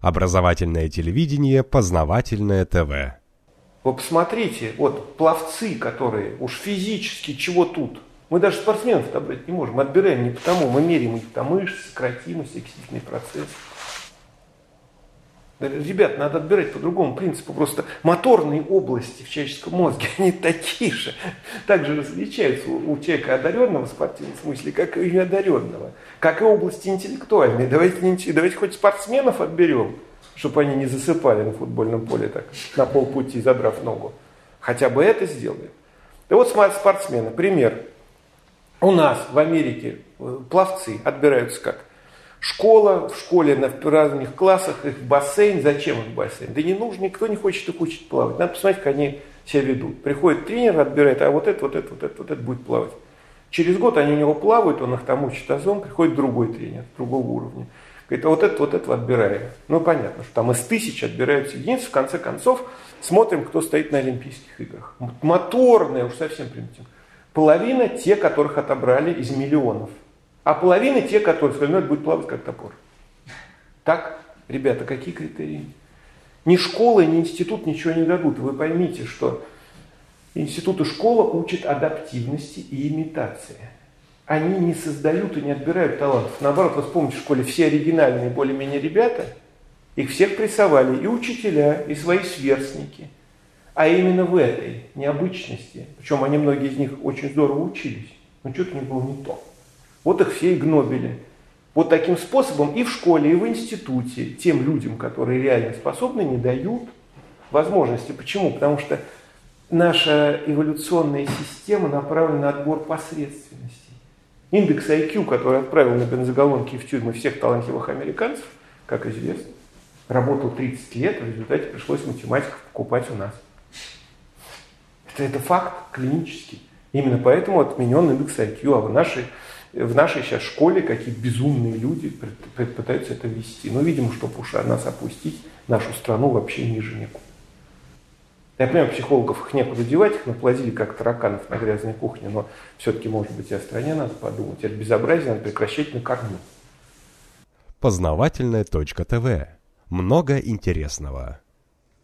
Образовательное телевидение, познавательное ТВ. Вы посмотрите, вот пловцы, которые уж физически чего тут. Мы даже спортсменов отобрать не можем, отбираем не потому, мы меряем их там мышцы, сократимость, окислительный процесс. Ребят, надо отбирать по другому принципу. Просто моторные области в человеческом мозге, они такие же. Также различаются у, у человека одаренного в спортивном смысле, как и неодаренного. Как и области интеллектуальные. Давайте, давайте хоть спортсменов отберем, чтобы они не засыпали на футбольном поле так, на полпути, задрав ногу. Хотя бы это сделаем. Да вот спортсмены, пример. У нас в Америке э, пловцы отбираются как? Школа, в школе на в разных классах, их бассейн. Зачем их бассейн? Да не нужно, никто не хочет их учить плавать. Надо посмотреть, как они себя ведут. Приходит тренер, отбирает, а вот это, вот это, вот это, вот это будет плавать. Через год они у него плавают, он их там учит азон, приходит другой тренер, другого уровня. Говорит, а вот это, вот это отбираем. Ну, понятно, что там из тысяч отбираются единицы. В конце концов, смотрим, кто стоит на Олимпийских играх. Моторные, уж совсем примитивно. Половина те, которых отобрали из миллионов а половина те, которые сказали, ну это будет плавать как топор. Так, ребята, какие критерии? Ни школа, ни институт ничего не дадут. Вы поймите, что институт и школа учат адаптивности и имитации. Они не создают и не отбирают талантов. Наоборот, вы вспомните в школе все оригинальные более-менее ребята, их всех прессовали и учителя, и свои сверстники. А именно в этой необычности, причем они многие из них очень здорово учились, но что-то не было не то. Вот их все и гнобили. Вот таким способом и в школе, и в институте тем людям, которые реально способны, не дают возможности. Почему? Потому что наша эволюционная система направлена на отбор посредственностей. Индекс IQ, который отправил на бензоголонки в тюрьмы всех талантливых американцев, как известно, работал 30 лет, в результате пришлось математиков покупать у нас. Это, это факт клинический. Именно поэтому отменен индекс IQ, а в нашей в нашей сейчас школе какие безумные люди пытаются это вести. Но, видимо, чтобы уж нас опустить, нашу страну вообще ниже некуда. Я понимаю, психологов их некуда девать, их наплодили как тараканов на грязной кухне, но все-таки, может быть, и о стране надо подумать. Это безобразие надо прекращать на корню. Познавательная точка ТВ. Много интересного.